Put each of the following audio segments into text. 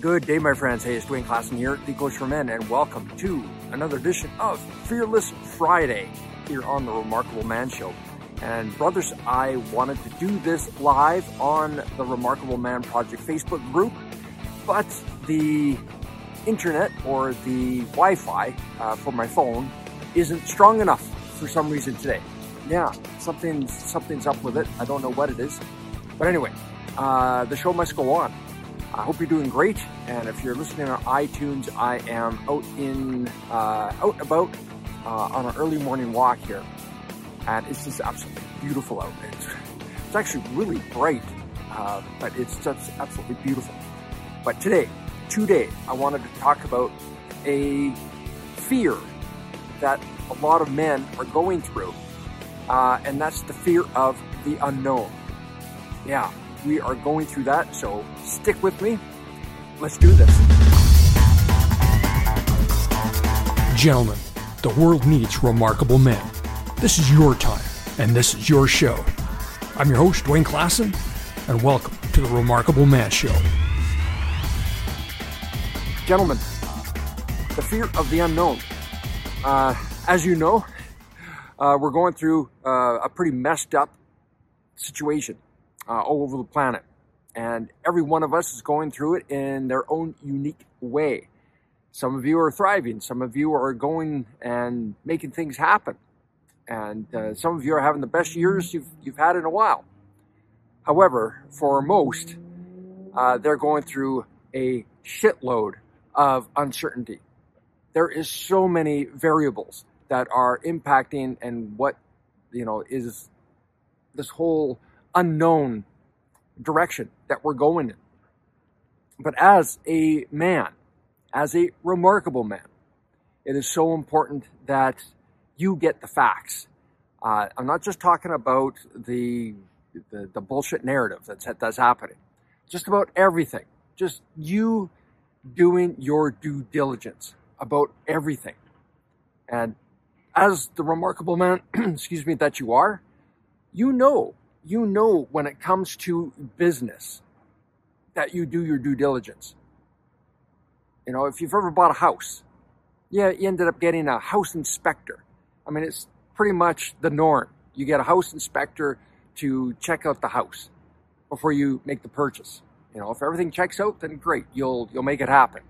Good day, my friends. Hey, it's Dwayne Klassen here, the Coach for Men, and welcome to another edition of Fearless Friday here on the Remarkable Man Show. And brothers, I wanted to do this live on the Remarkable Man Project Facebook group, but the internet or the Wi-Fi uh, for my phone isn't strong enough for some reason today. Yeah, something something's up with it. I don't know what it is, but anyway, uh, the show must go on. I hope you're doing great. And if you're listening on iTunes, I am out in uh, out about uh, on an early morning walk here, and it's just absolutely beautiful out. It's, it's actually really bright, uh, but it's just absolutely beautiful. But today, today, I wanted to talk about a fear that a lot of men are going through, uh, and that's the fear of the unknown. Yeah, we are going through that, so stick with me. Let's do this. Gentlemen, the world needs remarkable men. This is your time, and this is your show. I'm your host, Dwayne Klassen, and welcome to the Remarkable Man Show. Gentlemen, the fear of the unknown. Uh, as you know, uh, we're going through uh, a pretty messed up situation uh, all over the planet. And every one of us is going through it in their own unique way. Some of you are thriving. Some of you are going and making things happen. And uh, some of you are having the best years you've, you've had in a while. However, for most, uh, they're going through a shitload of uncertainty. There is so many variables that are impacting and what, you know, is this whole unknown direction that we're going in. But as a man, as a remarkable man, it is so important that you get the facts. Uh, I'm not just talking about the, the, the bullshit narrative that's that's happening. Just about everything. Just you doing your due diligence about everything. And as the remarkable man, excuse me, that you are, you know you know when it comes to business that you do your due diligence. You know, if you've ever bought a house, yeah, you ended up getting a house inspector. I mean, it's pretty much the norm. You get a house inspector to check out the house before you make the purchase. You know, if everything checks out, then great, you'll you'll make it happen.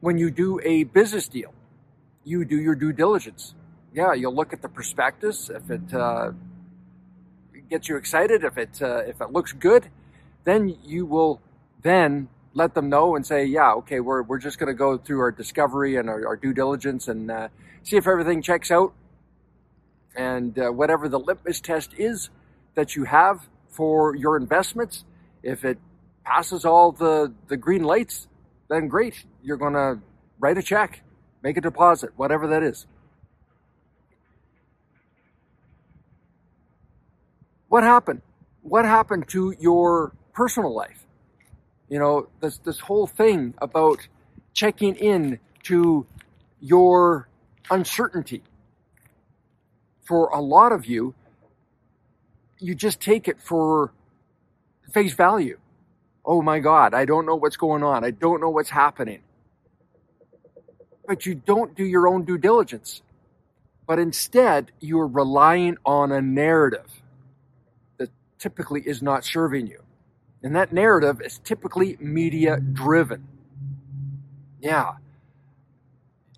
When you do a business deal, you do your due diligence yeah, you'll look at the prospectus. If it uh, gets you excited, if it uh, if it looks good, then you will then let them know and say, yeah, okay, we're we're just going to go through our discovery and our, our due diligence and uh, see if everything checks out. And uh, whatever the litmus test is that you have for your investments, if it passes all the the green lights, then great, you're going to write a check, make a deposit, whatever that is. What happened? What happened to your personal life? You know, this, this whole thing about checking in to your uncertainty. For a lot of you, you just take it for face value. Oh my God, I don't know what's going on. I don't know what's happening. But you don't do your own due diligence. But instead, you're relying on a narrative typically is not serving you. And that narrative is typically media driven. Yeah.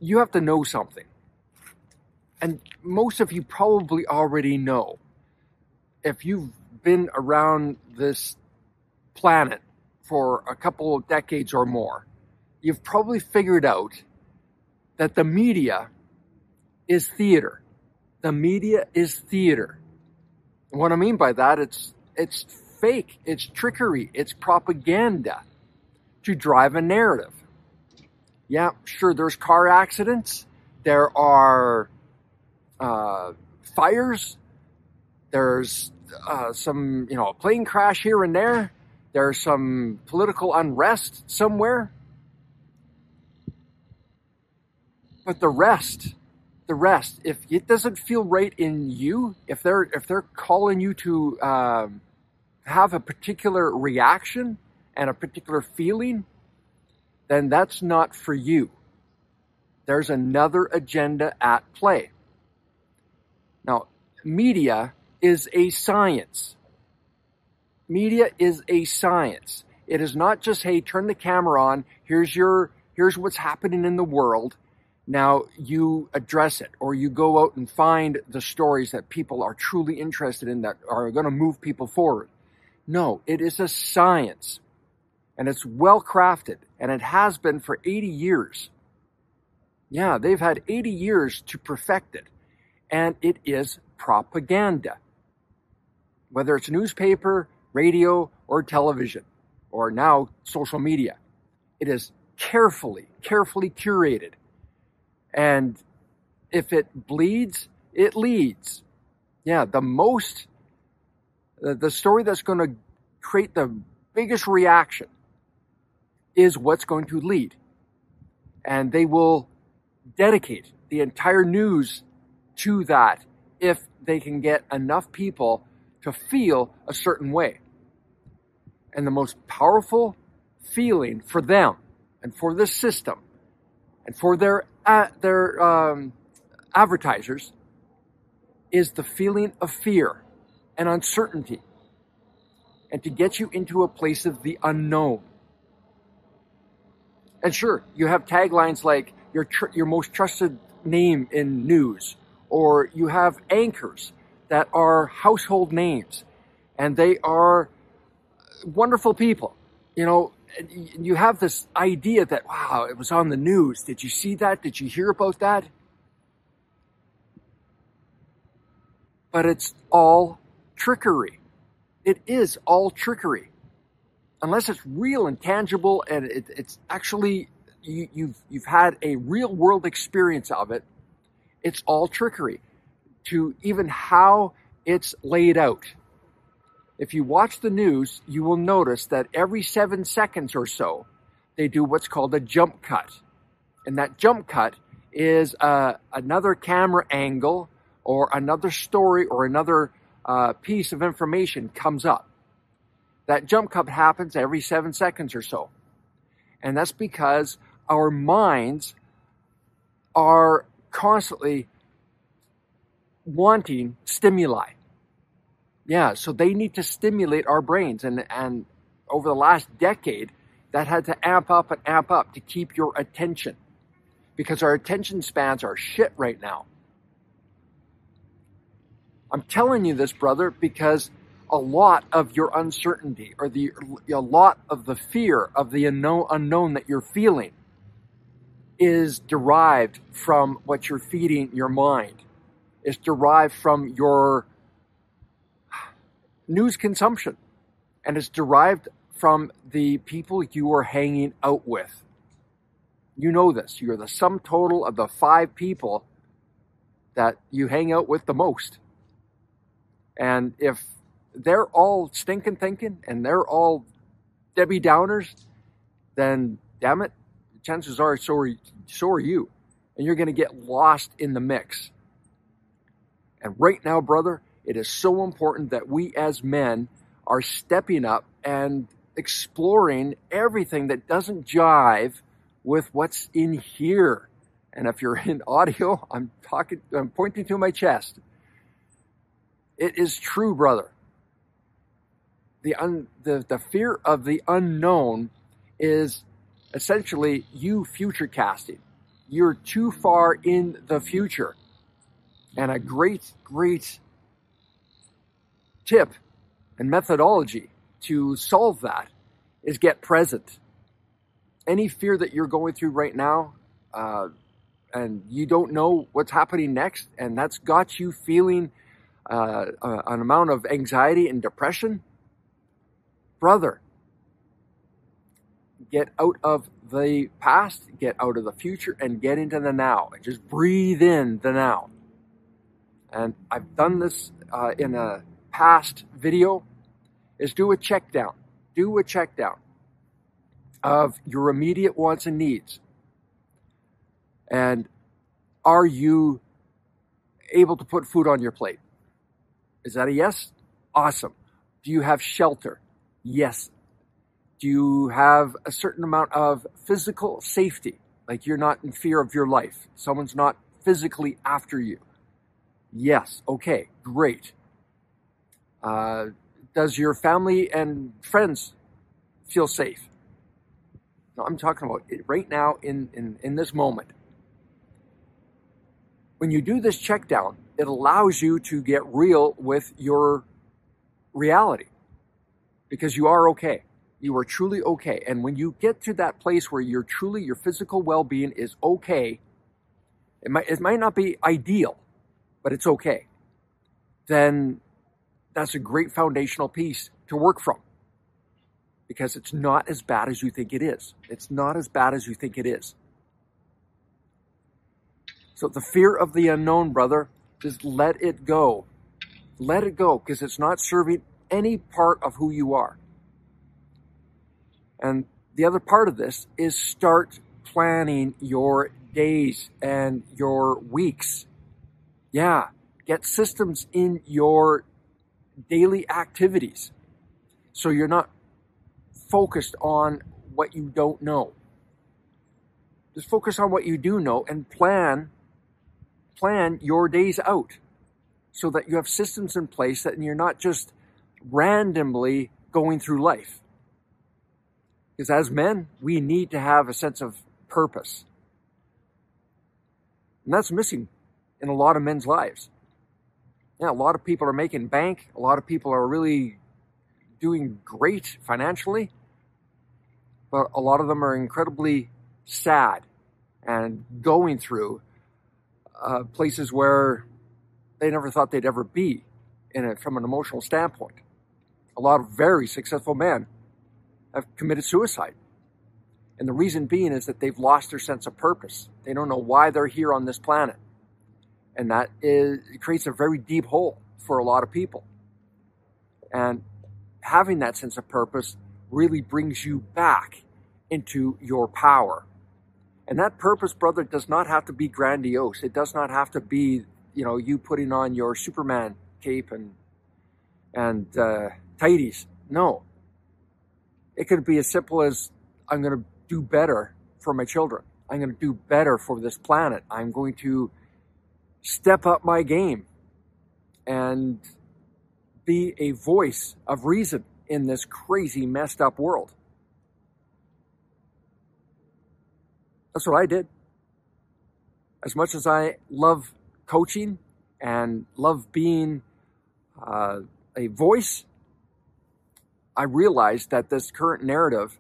You have to know something. And most of you probably already know. If you've been around this planet for a couple of decades or more, you've probably figured out that the media is theater. The media is theater. What I mean by that, it's it's fake, it's trickery, it's propaganda to drive a narrative. Yeah, sure, there's car accidents, there are uh, fires, there's uh, some, you know, a plane crash here and there, there's some political unrest somewhere. But the rest, the rest, if it doesn't feel right in you, if they're if they're calling you to um, have a particular reaction, and a particular feeling, then that's not for you. There's another agenda at play. Now, media is a science. Media is a science. It is not just, hey, turn the camera on, here's your, here's what's happening in the world. Now you address it or you go out and find the stories that people are truly interested in that are going to move people forward. No, it is a science and it's well crafted and it has been for 80 years. Yeah, they've had 80 years to perfect it and it is propaganda. Whether it's newspaper, radio, or television, or now social media, it is carefully, carefully curated and if it bleeds, it leads. Yeah, the most, the story that's going to create the biggest reaction is what's going to lead. And they will dedicate the entire news to that if they can get enough people to feel a certain way. And the most powerful feeling for them and for this system and for their their um, advertisers is the feeling of fear and uncertainty, and to get you into a place of the unknown. And sure, you have taglines like your tr- your most trusted name in news, or you have anchors that are household names, and they are wonderful people. You know, you have this idea that, wow, it was on the news. Did you see that? Did you hear about that? But it's all trickery. It is all trickery. Unless it's real and tangible and it, it's actually, you, you've, you've had a real world experience of it, it's all trickery. To even how it's laid out if you watch the news, you will notice that every seven seconds or so, they do what's called a jump cut. And that jump cut is uh, another camera angle or another story or another uh, piece of information comes up. That jump cut happens every seven seconds or so. And that's because our minds are constantly wanting stimuli. Yeah, so they need to stimulate our brains. And, and over the last decade, that had to amp up and amp up to keep your attention because our attention spans are shit right now. I'm telling you this, brother, because a lot of your uncertainty or the a lot of the fear of the unknown, unknown that you're feeling is derived from what you're feeding your mind. It's derived from your news consumption, and it's derived from the people you are hanging out with. You know this. You're the sum total of the five people that you hang out with the most. And if they're all stinking thinking and they're all Debbie Downers, then damn it, chances are so are, so are you. And you're going to get lost in the mix. And right now, brother, it is so important that we as men are stepping up and exploring everything that doesn't jive with what's in here. And if you're in audio, I'm talking, I'm pointing to my chest. It is true, brother. The, un, the, the fear of the unknown is essentially you future casting. You're too far in the future. And a great, great tip and methodology to solve that is get present. Any fear that you're going through right now, uh, and you don't know what's happening next, and that's got you feeling uh, an amount of anxiety and depression, brother, get out of the past, get out of the future, and get into the now, and just breathe in the now. And I've done this uh, in a past video is do a check down. Do a check down of your immediate wants and needs. And are you able to put food on your plate? Is that a yes? Awesome. Do you have shelter? Yes. Do you have a certain amount of physical safety? Like you're not in fear of your life. Someone's not physically after you. Yes. Okay. Great. Uh, does your family and friends feel safe? No, I'm talking about it right now in, in, in this moment. When you do this check down, it allows you to get real with your reality because you are okay. You are truly okay. And when you get to that place where you're truly, your physical well being is okay, it might, it might not be ideal, but it's okay. Then that's a great foundational piece to work from because it's not as bad as you think it is. It's not as bad as you think it is. So the fear of the unknown, brother, just let it go. Let it go because it's not serving any part of who you are. And the other part of this is start planning your days and your weeks. Yeah, get systems in your daily activities so you're not focused on what you don't know. Just focus on what you do know and plan plan your days out so that you have systems in place that you're not just randomly going through life. Because as men, we need to have a sense of purpose. And that's missing in a lot of men's lives. Yeah, a lot of people are making bank. A lot of people are really doing great financially. But a lot of them are incredibly sad and going through uh, places where they never thought they'd ever be in from an emotional standpoint. A lot of very successful men have committed suicide. And the reason being is that they've lost their sense of purpose. They don't know why they're here on this planet. And that is, creates a very deep hole for a lot of people. And having that sense of purpose really brings you back into your power. And that purpose, brother, does not have to be grandiose. It does not have to be, you know, you putting on your Superman cape and and uh, tighties. No. It could be as simple as I'm going to do better for my children. I'm going to do better for this planet. I'm going to step up my game and be a voice of reason in this crazy, messed up world. That's what I did. As much as I love coaching and love being uh, a voice, I realized that this current narrative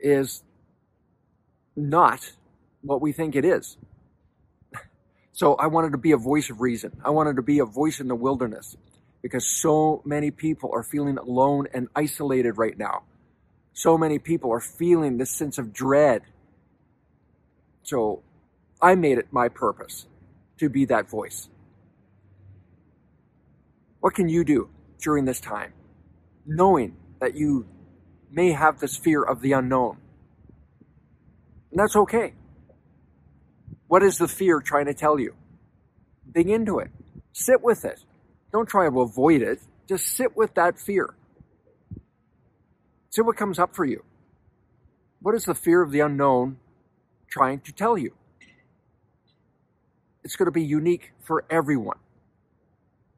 is not what we think it is. So I wanted to be a voice of reason. I wanted to be a voice in the wilderness because so many people are feeling alone and isolated right now. So many people are feeling this sense of dread so I made it my purpose to be that voice. What can you do during this time, knowing that you may have this fear of the unknown? And that's okay. What is the fear trying to tell you? Dig into it. Sit with it. Don't try to avoid it. Just sit with that fear. See what comes up for you. What is the fear of the unknown trying to tell you. It's going to be unique for everyone.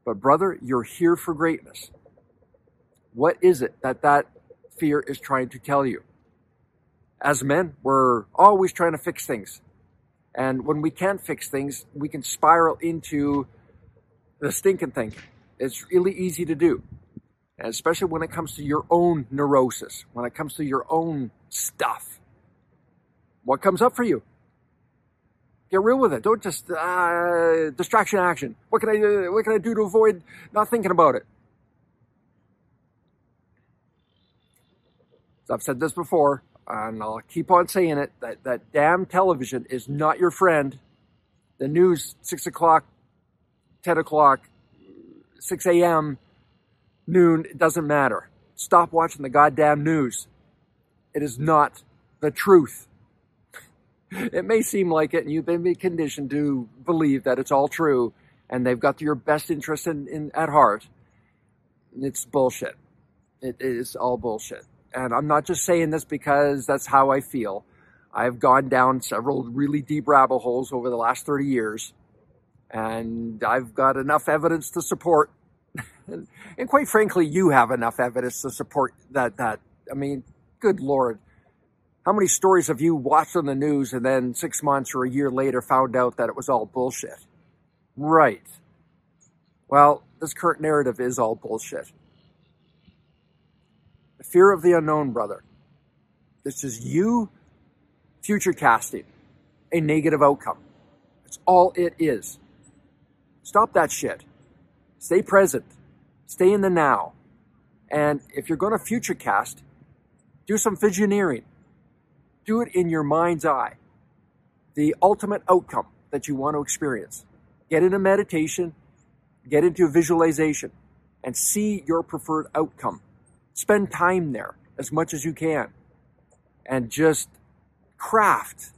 But, brother, you're here for greatness. What is it that that fear is trying to tell you? As men, we're always trying to fix things. And when we can't fix things, we can spiral into the stinking thing. It's really easy to do. And especially when it comes to your own neurosis, when it comes to your own stuff. What comes up for you? Get real with it. Don't just uh, distraction action. What can I do? What can I do to avoid not thinking about it? I've said this before, and I'll keep on saying it. That that damn television is not your friend. The news, six o'clock, ten o'clock, six a.m., noon. It doesn't matter. Stop watching the goddamn news. It is not the truth it may seem like it, and you've been conditioned to believe that it's all true, and they've got your best interest in, in at heart. It's bullshit. It is all bullshit. And I'm not just saying this because that's how I feel. I've gone down several really deep rabbit holes over the last 30 years, and I've got enough evidence to support. and quite frankly, you have enough evidence to support that. That I mean, good lord, how many stories have you watched on the news and then six months or a year later found out that it was all bullshit? Right. Well, this current narrative is all bullshit. Fear of the unknown, brother. This is you future casting a negative outcome. That's all it is. Stop that shit. Stay present. Stay in the now. And if you're going to future cast, do some visioneering. Do it in your mind's eye. The ultimate outcome that you want to experience. Get into meditation, get into visualization, and see your preferred outcome. Spend time there as much as you can. And just craft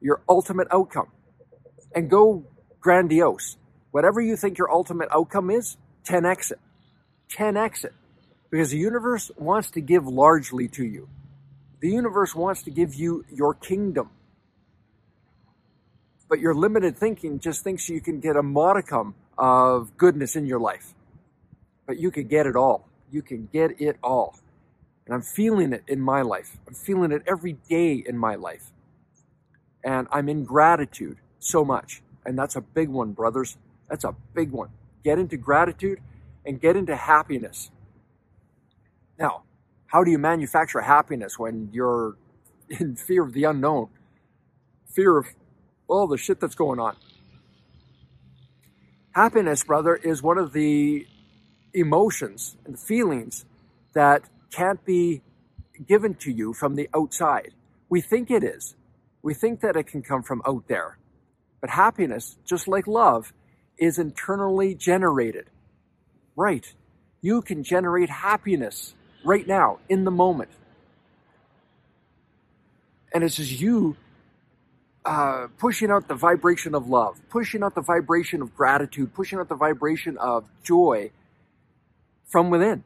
your ultimate outcome and go grandiose. Whatever you think your ultimate outcome is, 10x it. 10x it. Because the universe wants to give largely to you. The universe wants to give you your kingdom. But your limited thinking just thinks you can get a modicum of goodness in your life. But you could get it all. You can get it all. And I'm feeling it in my life. I'm feeling it every day in my life. And I'm in gratitude so much. And that's a big one, brothers. That's a big one. Get into gratitude and get into happiness. Now, how do you manufacture happiness when you're in fear of the unknown? Fear of all the shit that's going on. Happiness, brother, is one of the emotions and feelings that can't be given to you from the outside. We think it is. We think that it can come from out there. But happiness, just like love, is internally generated. Right. You can generate happiness right now, in the moment. And it's just you uh, pushing out the vibration of love, pushing out the vibration of gratitude, pushing out the vibration of joy from within.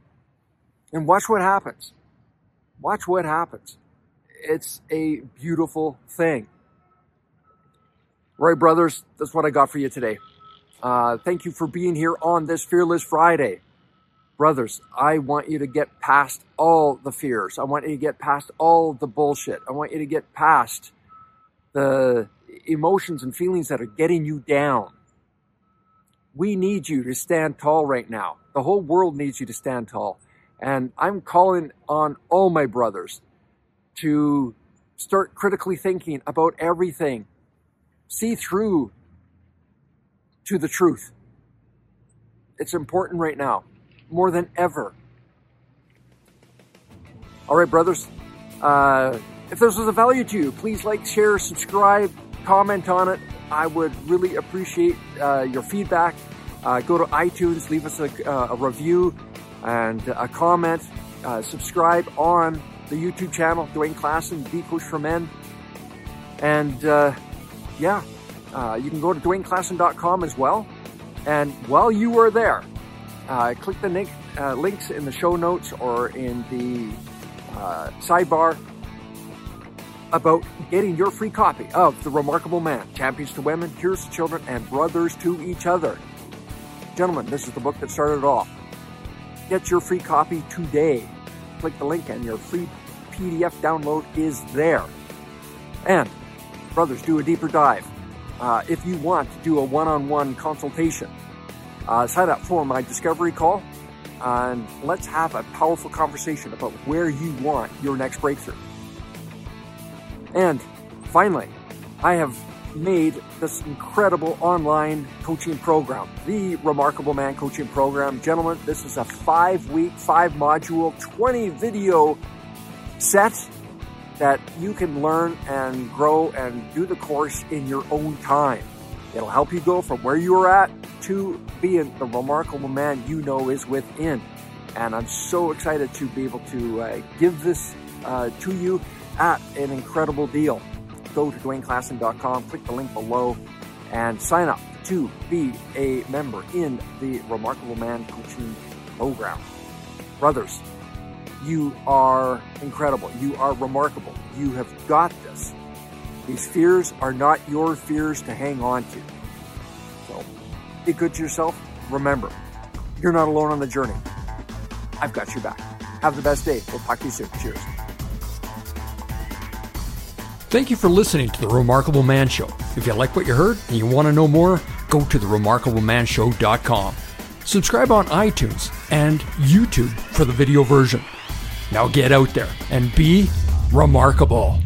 And watch what happens. Watch what happens. It's a beautiful thing. Right, brothers, that's what I got for you today. Uh, thank you for being here on this Fearless Friday. Brothers, I want you to get past all the fears. I want you to get past all the bullshit. I want you to get past the emotions and feelings that are getting you down. We need you to stand tall right now. The whole world needs you to stand tall. And I'm calling on all my brothers to start critically thinking about everything. See through to the truth. It's important right now, more than ever. All right, brothers. Uh, if this was a value to you, please like, share, subscribe, comment on it. I would really appreciate uh, your feedback. Uh, go to iTunes, leave us a, uh, a review and a comment. Uh, subscribe on the YouTube channel, Dwayne Klassen, The Coach for Men. And uh, yeah, you can go to DwayneKlassen.com as well. And while you are there, click the link, links in the show notes or in the sidebar about getting your free copy of The Remarkable Man Champions to Women, Heroes to Children, and Brothers to Each Other. Gentlemen, this is the book that started it all. Get your free copy today. Click the link and your free PDF download is there. And, brothers, do a deeper dive. Uh, if you want to do a one-on-one consultation, uh, sign up for my discovery call and let's have a powerful conversation about where you want your next breakthrough. And finally, I have made this incredible online coaching program, the Remarkable Man Coaching Program. Gentlemen, this is a five week, five module, 20 video set that you can learn and grow and do the course in your own time. It'll help you go from where you are at to being the remarkable man you know is within. And I'm so excited to be able to uh, give this uh, to you at an incredible deal go to DwayneKlassen.com, click the link below, and sign up to be a member in the Remarkable Man Coaching Program. Brothers, You are incredible. You are remarkable. You have got this. These fears are not your fears to hang on to. So be good to yourself. Remember, you're not alone on the journey. I've got your back. Have the best day. We'll talk to you soon. Cheers. Thank you for listening to The Remarkable Man Show. If you like what you heard and you want to know more, go to theremarkablemanshow.com. Subscribe on iTunes and YouTube for the video version. Now get out there and be remarkable.